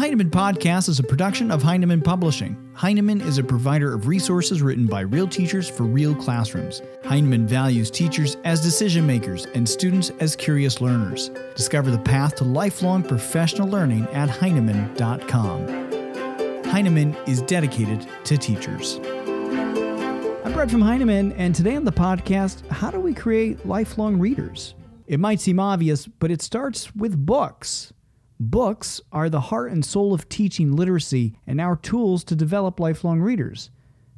Heinemann Podcast is a production of Heinemann Publishing. Heinemann is a provider of resources written by real teachers for real classrooms. Heinemann values teachers as decision makers and students as curious learners. Discover the path to lifelong professional learning at Heinemann.com. Heinemann is dedicated to teachers. I'm Brett from Heinemann, and today on the podcast, how do we create lifelong readers? It might seem obvious, but it starts with books. Books are the heart and soul of teaching literacy and our tools to develop lifelong readers.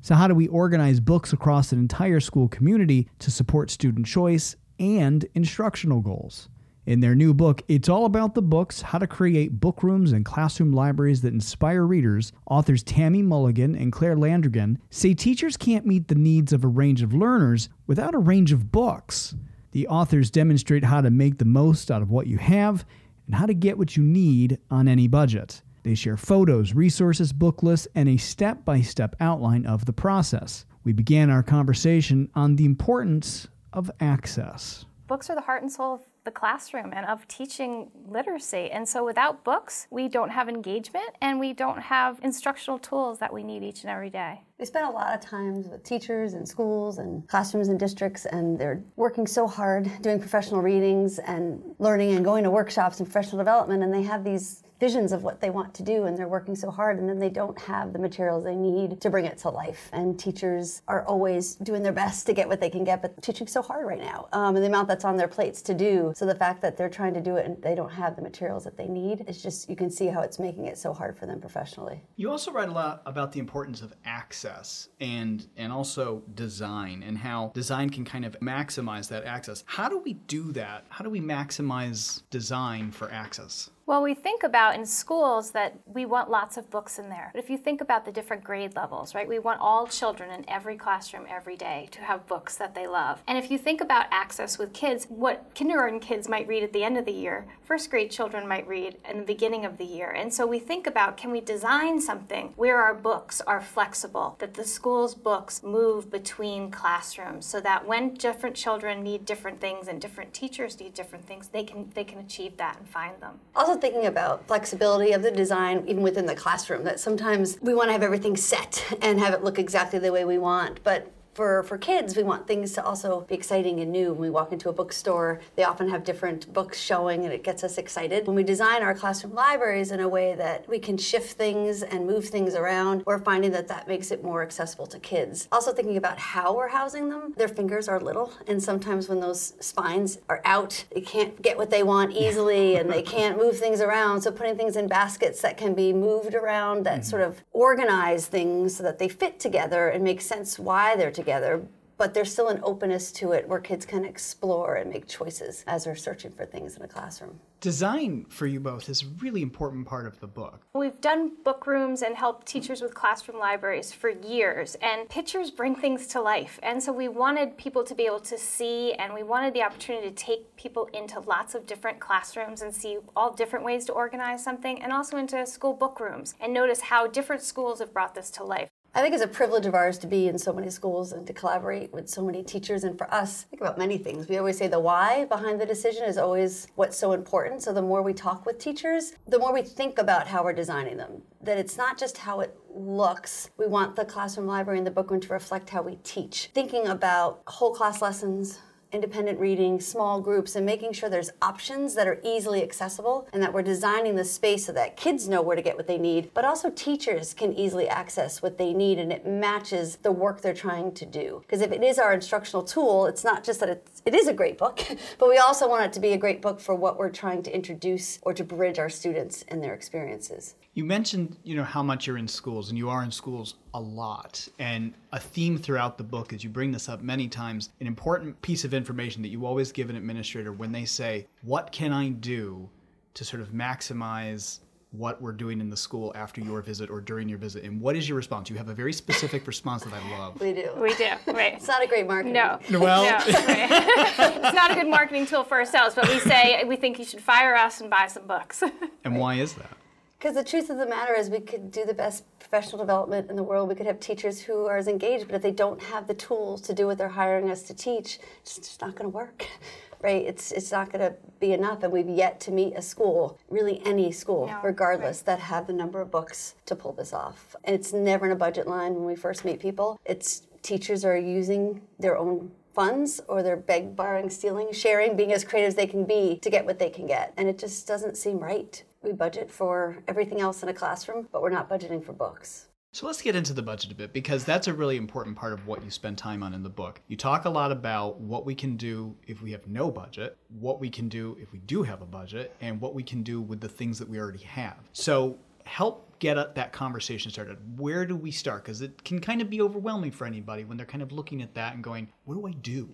So, how do we organize books across an entire school community to support student choice and instructional goals? In their new book, It's All About the Books How to Create Book Rooms and Classroom Libraries That Inspire Readers, authors Tammy Mulligan and Claire Landrigan say teachers can't meet the needs of a range of learners without a range of books. The authors demonstrate how to make the most out of what you have and how to get what you need on any budget. They share photos, resources, book lists, and a step by step outline of the process. We began our conversation on the importance of access. Books are the heart and soul of the classroom and of teaching literacy. And so without books, we don't have engagement and we don't have instructional tools that we need each and every day. We spend a lot of times with teachers and schools and classrooms and districts, and they're working so hard doing professional readings and learning and going to workshops and professional development, and they have these visions of what they want to do and they're working so hard and then they don't have the materials they need to bring it to life. And teachers are always doing their best to get what they can get but teaching's so hard right now um, and the amount that's on their plates to do. So the fact that they're trying to do it and they don't have the materials that they need it's just you can see how it's making it so hard for them professionally. You also write a lot about the importance of access and and also design and how design can kind of maximize that access. How do we do that? How do we maximize design for access well, we think about in schools that we want lots of books in there. But if you think about the different grade levels, right, we want all children in every classroom every day to have books that they love. And if you think about access with kids, what kindergarten kids might read at the end of the year, first grade children might read in the beginning of the year. And so we think about can we design something where our books are flexible, that the school's books move between classrooms so that when different children need different things and different teachers need different things, they can they can achieve that and find them. Also also thinking about flexibility of the design even within the classroom that sometimes we want to have everything set and have it look exactly the way we want but for, for kids, we want things to also be exciting and new. When we walk into a bookstore, they often have different books showing and it gets us excited. When we design our classroom libraries in a way that we can shift things and move things around, we're finding that that makes it more accessible to kids. Also, thinking about how we're housing them, their fingers are little, and sometimes when those spines are out, they can't get what they want easily and they can't move things around. So, putting things in baskets that can be moved around that mm-hmm. sort of organize things so that they fit together and make sense why they're together together but there's still an openness to it where kids can explore and make choices as they're searching for things in a classroom. Design for you both is a really important part of the book. We've done book rooms and helped teachers with classroom libraries for years, and pictures bring things to life. And so we wanted people to be able to see, and we wanted the opportunity to take people into lots of different classrooms and see all different ways to organize something, and also into school book rooms and notice how different schools have brought this to life. I think it's a privilege of ours to be in so many schools and to collaborate with so many teachers. And for us, think about many things. We always say the why behind the decision is always what's so important. So the more we talk with teachers, the more we think about how we're designing them. That it's not just how it looks. We want the classroom library and the bookroom to reflect how we teach. Thinking about whole class lessons, independent reading, small groups, and making sure there's options that are easily accessible and that we're designing the space so that kids know where to get what they need, but also teachers can easily access what they need and it matches the work they're trying to do. Because if it is our instructional tool, it's not just that it's, it is a great book, but we also want it to be a great book for what we're trying to introduce or to bridge our students and their experiences. You mentioned, you know, how much you're in schools, and you are in schools a lot. And a theme throughout the book, as you bring this up many times, an important piece of information that you always give an administrator when they say, "What can I do to sort of maximize what we're doing in the school after your visit or during your visit? And what is your response? You have a very specific response that I love. We do. We do, right. It's not a great marketing. No. Well- No, right. it's not a good marketing tool for ourselves, but we say we think you should fire us and buy some books. And why is that? Because the truth of the matter is, we could do the best professional development in the world. We could have teachers who are as engaged, but if they don't have the tools to do what they're hiring us to teach, it's just not going to work, right? It's it's not going to be enough. And we've yet to meet a school, really any school, No, regardless, that have the number of books to pull this off. And it's never in a budget line when we first meet people. It's teachers are using their own funds or they're beg, borrowing, stealing, sharing, being as creative as they can be to get what they can get. And it just doesn't seem right. We budget for everything else in a classroom, but we're not budgeting for books. So let's get into the budget a bit because that's a really important part of what you spend time on in the book. You talk a lot about what we can do if we have no budget, what we can do if we do have a budget, and what we can do with the things that we already have. So help get that conversation started. Where do we start? Because it can kind of be overwhelming for anybody when they're kind of looking at that and going, what do I do?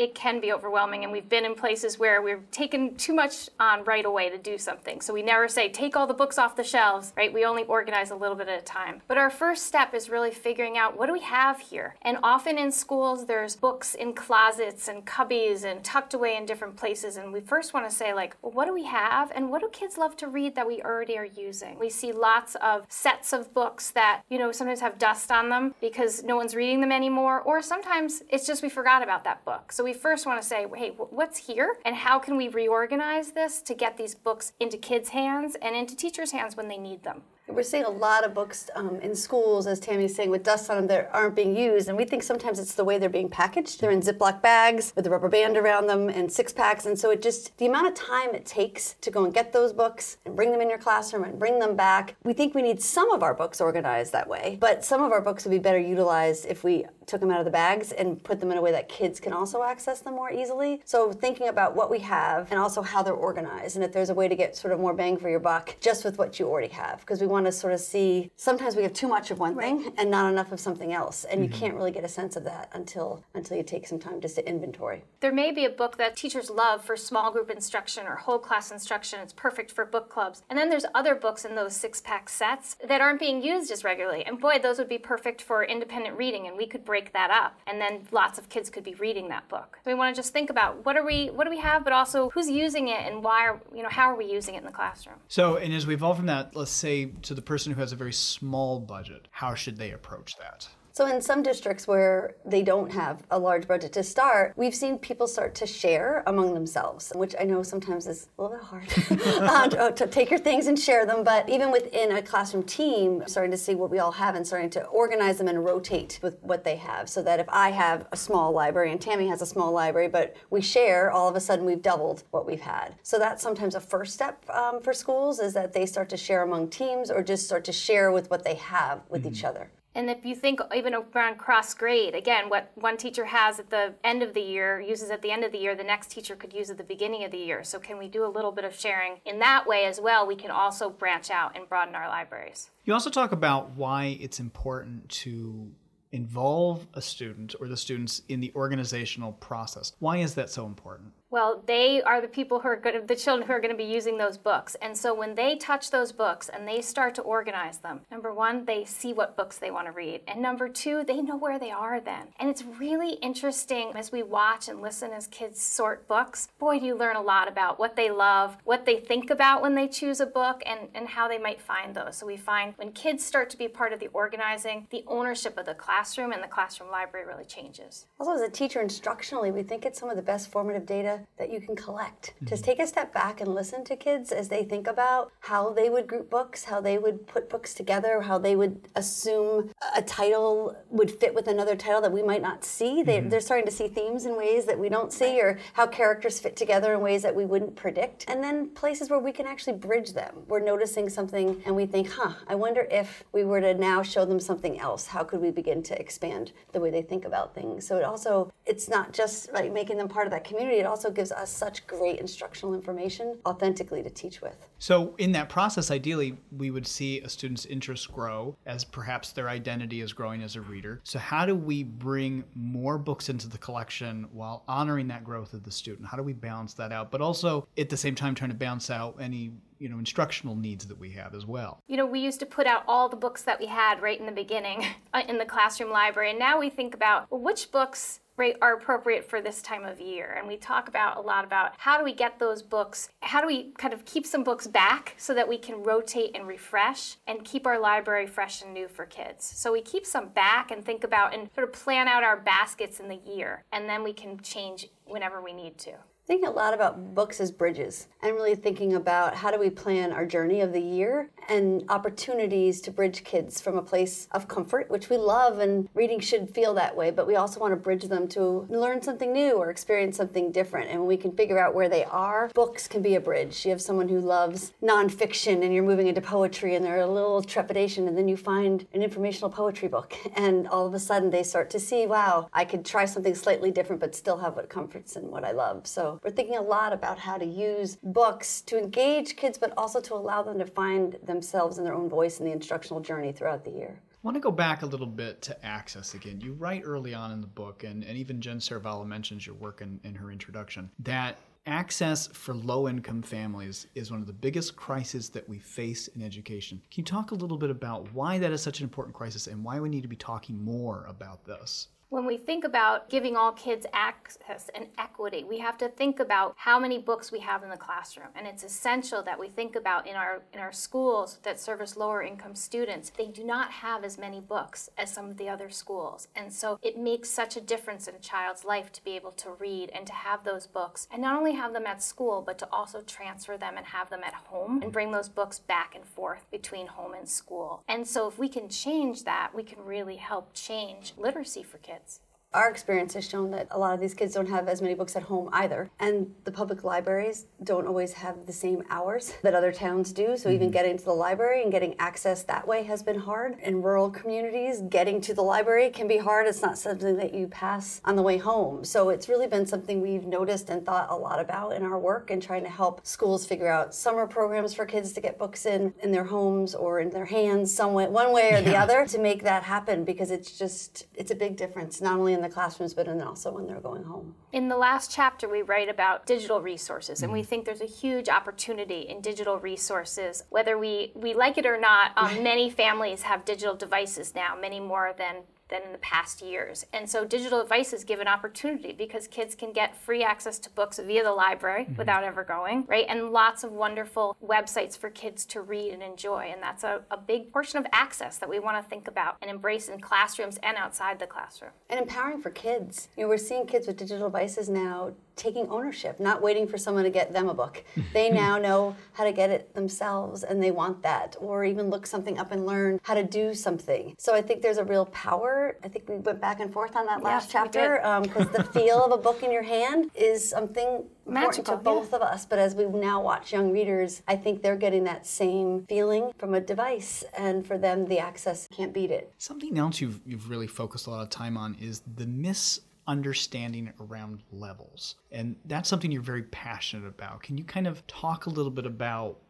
It can be overwhelming and we've been in places where we've taken too much on right away to do something. So we never say take all the books off the shelves right? We only organize a little bit at a time. But our first step is really figuring out what do we have here? And often in schools there's books in closets and cubbies and tucked away in different places and we first want to say like well, what do we have and what do kids love to read that we already are using? We see lots of sets of books that you know sometimes have dust on them because no one's reading them anymore or sometimes it's just we forgot about that book. So we first want to say hey what's here? And how can we reorganize this to get these books into kids hands and into teachers hands when they need them We're seeing a lot of books um, in schools, as Tammy's saying, with dust on them that aren't being used. And we think sometimes it's the way they're being packaged. They're in Ziploc bags with a rubber band around them and six packs. And so it just, the amount of time it takes to go and get those books and bring them in your classroom and bring them back, we think we need some of our books organized that way. But some of our books would be better utilized if we took them out of the bags and put them in a way that kids can also access them more easily. So thinking about what we have and also how they're organized and if there's a way to get sort of more bang for your buck just with what you already have. Because we want to sort of see sometimes we have too much of one thing and not enough of something else. And you mm-hmm. can't really get a sense of that until until you take some time just to inventory. There may be a book that teachers love for small group instruction or whole class instruction. It's perfect for book clubs. And then there's other books in those six pack sets that aren't being used as regularly. And boy, those would be perfect for independent reading and we could break that up. And then lots of kids could be reading that book. So we want to just think about what are we what do we have, but also who's using it and why are you know, how are we using it in the classroom? So, and as we evolve from that, let's say to the person who has a very small budget, how should they approach that? So in some districts where they don't have a large budget to start, we've seen people start to share among themselves, which I know sometimes is a little bit hard uh, to, to take your things and share them. But even within a classroom team, starting to see what we all have and starting to organize them and rotate with what they have, so that if I have a small library and Tammy has a small library, but we share, all of a sudden we've doubled what we've had. So that's sometimes a first step um, for schools is that they start to share among teams or just start to share with what they have with each other. And if you think even around cross grade, again, what one teacher has at the end of the year, uses at the end of the year, the next teacher could use at the beginning of the year. So, can we do a little bit of sharing in that way as well? We can also branch out and broaden our libraries. You also talk about why it's important to involve a student or the students in the organizational process. Why is that so important? Well, they are the people who are going to, the children who are going to be using those books. And so when they touch those books and they start to organize them, number one, they see what books they want to read. And number two, they know where they are then. And it's really interesting as we watch and listen as kids sort books. Boy, do you learn a lot about what they love, what they think about when they choose a book, and, and how they might find those. So we find when kids start to be part of the organizing, the ownership of the classroom and the classroom library really changes. Also, as a teacher, instructionally, we think it's some of the best formative data that you can collect. Just mm-hmm. take a step back and listen to kids as they think about how they would group books, how they would put books together, how they would assume a title would fit with another title that we might not see. They, mm-hmm. They're starting to see themes in ways that we don't see, or how characters fit together in ways that we wouldn't predict. And then places where we can actually bridge them. We're noticing something and we think, huh, I wonder if we were to now show them something else, how could we begin to expand the way they think about things? So it also, it's not just like making them part of that community, it also also gives us such great instructional information authentically to teach with. So, in that process, ideally, we would see a student's interest grow as perhaps their identity is growing as a reader. So, how do we bring more books into the collection while honoring that growth of the student? How do we balance that out? But also, at the same time, trying to balance out any you know instructional needs that we have as well. You know, we used to put out all the books that we had right in the beginning uh, in the classroom library, and now we think about well, which books right, are appropriate for this time of year. And we talk about a lot about how do we get those books, how do we kind of keep some books back so that we can rotate and refresh and keep our library fresh and new for kids. So we keep some back and think about and sort of plan out our baskets in the year, and then we can change whenever we need to thinking a lot about books as bridges and really thinking about how do we plan our journey of the year and opportunities to bridge kids from a place of comfort, which we love and reading should feel that way, but we also want to bridge them to learn something new or experience something different. And when we can figure out where they are, books can be a bridge. You have someone who loves nonfiction and you're moving into poetry and they're a little trepidation, and then you find an informational poetry book, and all of a sudden they start to see, wow, I could try something slightly different but still have what comforts and what I love. So we're thinking a lot about how to use books to engage kids, but also to allow them to find themselves and their own voice in the instructional journey throughout the year. I want to go back a little bit to access again. You write early on in the book, and, and even Jen Serravallo mentions your work in, in her introduction, that access for low income families is one of the biggest crises that we face in education. Can you talk a little bit about why that is such an important crisis and why we need to be talking more about this? When we think about giving all kids access and equity, we have to think about how many books we have in the classroom. And it's essential that we think about in our in our schools that service lower income students, they do not have as many books as some of the other schools. And so it makes such a difference in a child's life to be able to read and to have those books and not only have them at school, but to also transfer them and have them at home and bring those books back and forth between home and school. And so if we can change that, we can really help change literacy for kids. 5. Our experience has shown that a lot of these kids don't have as many books at home either. And the public libraries don't always have the same hours that other towns do. So even mm-hmm. getting to the library and getting access that way has been hard. In rural communities, getting to the library can be hard. It's not something that you pass on the way home. So it's really been something we've noticed and thought a lot about in our work and trying to help schools figure out summer programs for kids to get books in in their homes or in their hands some way, one way or yeah. the other to make that happen because it's just it's a big difference not only in the classrooms, but then also when they're going home. In the last chapter, we write about digital resources, and we mm-hmm. think there's a huge opportunity in digital resources. Whether we, we like it or not, um, many families have digital devices now, many more than than in the past years. And so digital devices give an opportunity because kids can get free access to books via the library mm-hmm. without ever going, right? And lots of wonderful websites for kids to read and enjoy. And that's a, a big portion of access that we want to think about and embrace in classrooms and outside the classroom. And empowering for kids. You know, we're seeing kids with digital devices now taking ownership, not waiting for someone to get them a book. They now know how to get it themselves and they want that, or even look something up and learn how to do something. So I think there's a real power. I think we went back and forth on that last yes, chapter because um, the feel of a book in your hand is something important Magical, to both yeah. of us. But as we now watch young readers, I think they're getting that same feeling from a device, and for them, the access can't beat it. Something else you've, you've really focused a lot of time on is the miss understanding around levels. And that's something you're very passionate about. Can you kind of talk a little bit about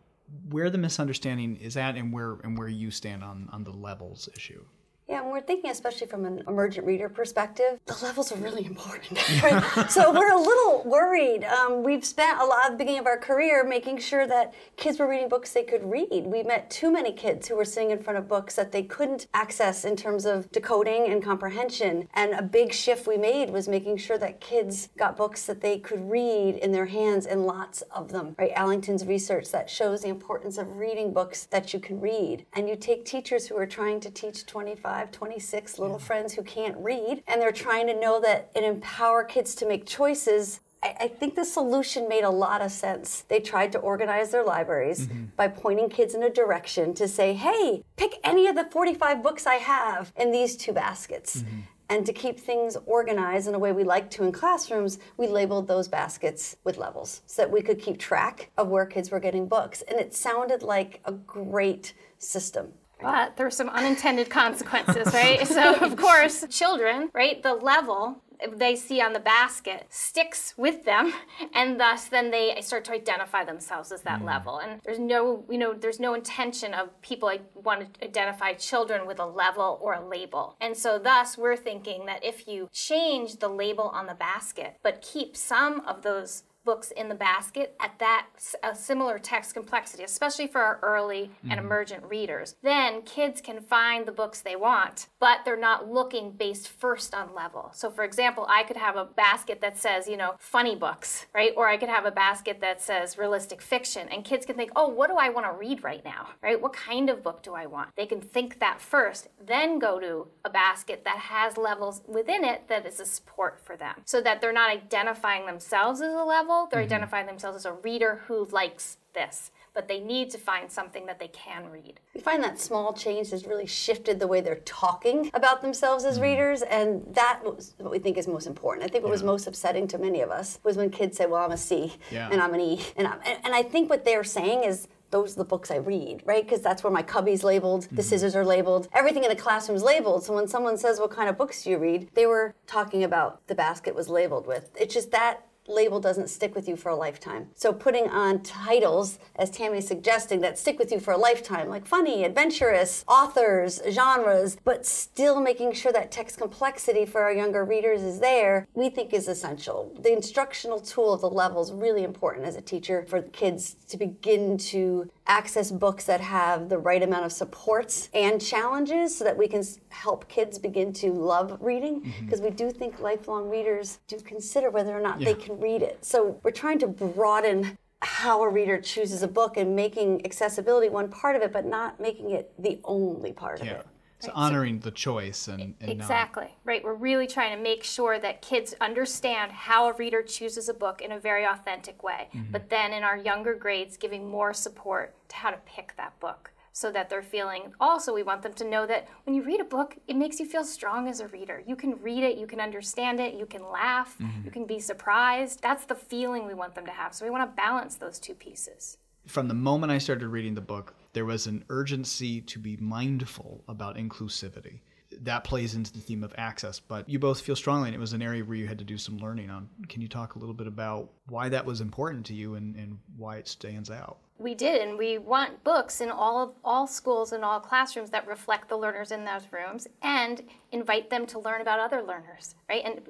where the misunderstanding is at and where and where you stand on, on the levels issue? Yeah, and we're thinking, especially from an emergent reader perspective, the levels are really important. Right? so we're a little worried. Um, we've spent a lot of the beginning of our career making sure that kids were reading books they could read. We met too many kids who were sitting in front of books that they couldn't access in terms of decoding and comprehension. And a big shift we made was making sure that kids got books that they could read in their hands and lots of them. Right? Allington's research that shows the importance of reading books that you can read. And you take teachers who are trying to teach 25 25, 26 little yeah. friends who can't read, and they're trying to know that and empower kids to make choices I, think the solution made a lot of sense. They tried to organize their libraries mm-hmm. by pointing kids in a direction to say, hey, pick any of the 45 books I have in these two baskets. Mm-hmm. And to keep things organized in a way we like to in classrooms, we labeled those baskets with levels so that we could keep track of where kids were getting books. And it sounded like a great system. But there's some unintended consequences, right? so, of course, children, right? The level they see on the basket sticks with them, and thus then they start to identify themselves as that mm. level. And there's no, you know, there's no intention of people like want to identify children with a level or a label. And so thus we're thinking that if you change the label on the basket, but keep some of those books in the basket at that a similar text complexity, especially for our early mm-hmm. and emergent readers, then kids can find the books they want, but they're not looking based first on level. So, for example, I could have a basket that says, you know, funny books, right? Or I could have a basket that says realistic fiction, and kids can think, oh, what do I want to read right now, right? What kind of book do I want? They can think that first, then go to a basket that has levels within it that is a support for them so that they're not identifying themselves as a level level, they're mm-hmm. identifying themselves as a reader who likes this, but they need to find something that they can read. We find that small change has really shifted the way they're talking about themselves as mm-hmm. readers, and that was what we think is most important. I think what yeah. was most upsetting to many of us was when kids say, "Well, I'm a C, yeah. and I'm an E," and, I'm, and, and I think what they're saying is those are the books I read, right? Because that's where my cubby's labeled, the mm-hmm. scissors are labeled, everything in the classroom is labeled. So when someone says, What kind of books do you read? they were talking about the basket was labeled with. It's just that label doesn't stick with you for a lifetime. So putting on titles, as Tammy's suggesting, that stick with you for a lifetime, like funny, adventurous, authors, genres, but still making sure that text complexity for our younger readers is there, we think is essential. The instructional tool of the level is really important as a teacher for kids to begin to access books that have the right amount of supports and challenges so that we can help kids begin to love reading because mm-hmm. we do think lifelong readers do consider whether or not yeah. they can read it. So we're trying to broaden how a reader chooses a book and making accessibility one part of it, but not making it the only part yeah. of it. So right. honoring so, the choice and, and exactly not... right. We're really trying to make sure that kids understand how a reader chooses a book in a very authentic way. Mm-hmm. But then in our younger grades, giving more support to how to pick that book so that they're feeling also we want them to know that when you read a book it makes you feel strong as a reader you can read it you can understand it you can laugh mm-hmm. you can be surprised that's the feeling we want them to have so we want to balance those two pieces from the moment i started reading the book there was an urgency to be mindful about inclusivity. That plays into the theme of access, but you both feel strongly, and it was an area where you had to do some learning on. Can you talk a little bit about why that was important to you and, and why it stands out? we did and we want books in all of all schools and all classrooms that reflect the learners in those rooms and invite them to learn about other learners right and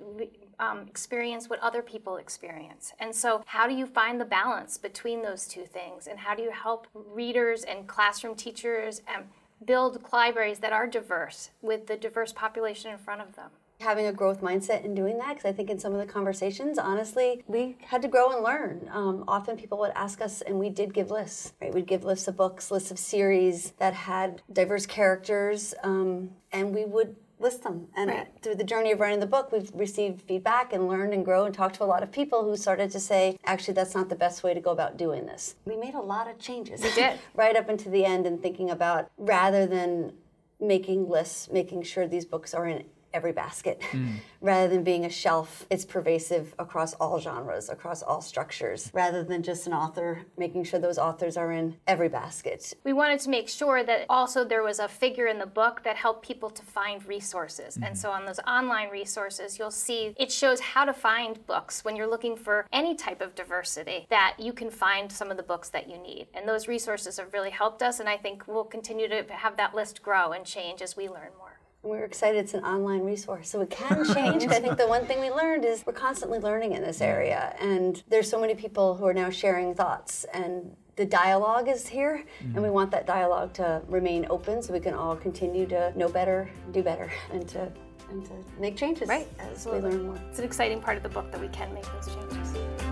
um, experience what other people experience. And so, how do you find the balance between those two things? And how do you help readers and classroom teachers um, build libraries that are diverse with the diverse population in front of them? having a growth mindset in doing that because I think in some of the conversations, honestly, we had to grow and learn. Um, often people would ask us, and we did give lists, right? We'd give lists of books, lists of series that had diverse characters, um, and we would list them. And right. through the journey of writing the book, we've received feedback and learned and grown and talked to a lot of people who started to say, actually, that's not the best way to go about doing this. We made a lot of changes. We did. right up into the end and thinking about rather than making lists, making sure these books are in every basket. Mm. rather than being a shelf, it's pervasive across all genres, across all structures, rather than just an author, making sure those authors are in every basket. We wanted to make sure that also there was a figure in the book that helped people to find resources. Mm. And so on those online resources, you'll see it shows how to find books when you're looking for any type of diversity, that you can find some of the books that you need. And those resources have really helped us, and I think we'll continue to have that list grow and change as we learn more. And we are excited it's an online resource. So it can change. I think the one thing we learned is we're constantly learning in this area. And there's so many people who are now sharing thoughts and the dialogue is here mm-hmm. and we want that dialogue to remain open so we can all continue to know better, do better, and to and to make changes right. as we learn more. It's an exciting part of the book that we can make those changes.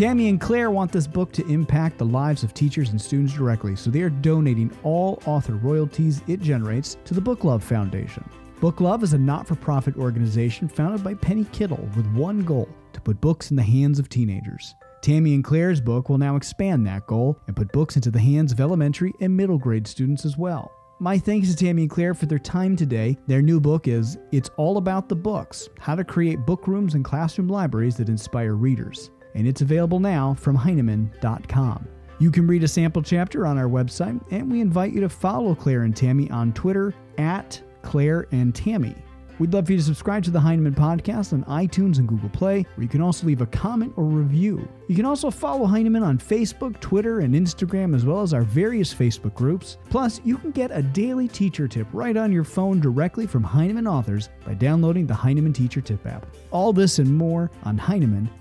Tammy and Claire want this book to impact the lives of teachers and students directly, so they are donating all author royalties it generates to the Book Love Foundation. Book Love is a not for profit organization founded by Penny Kittle with one goal to put books in the hands of teenagers. Tammy and Claire's book will now expand that goal and put books into the hands of elementary and middle grade students as well. My thanks to Tammy and Claire for their time today. Their new book is It's All About the Books How to Create Book Rooms and Classroom Libraries That Inspire Readers and it's available now from Heinemann.com. You can read a sample chapter on our website, and we invite you to follow Claire and Tammy on Twitter at Claire and Tammy. We'd love for you to subscribe to the Heinemann Podcast on iTunes and Google Play, where you can also leave a comment or review. You can also follow Heinemann on Facebook, Twitter, and Instagram, as well as our various Facebook groups. Plus, you can get a daily teacher tip right on your phone directly from Heinemann authors by downloading the Heinemann Teacher Tip app. All this and more on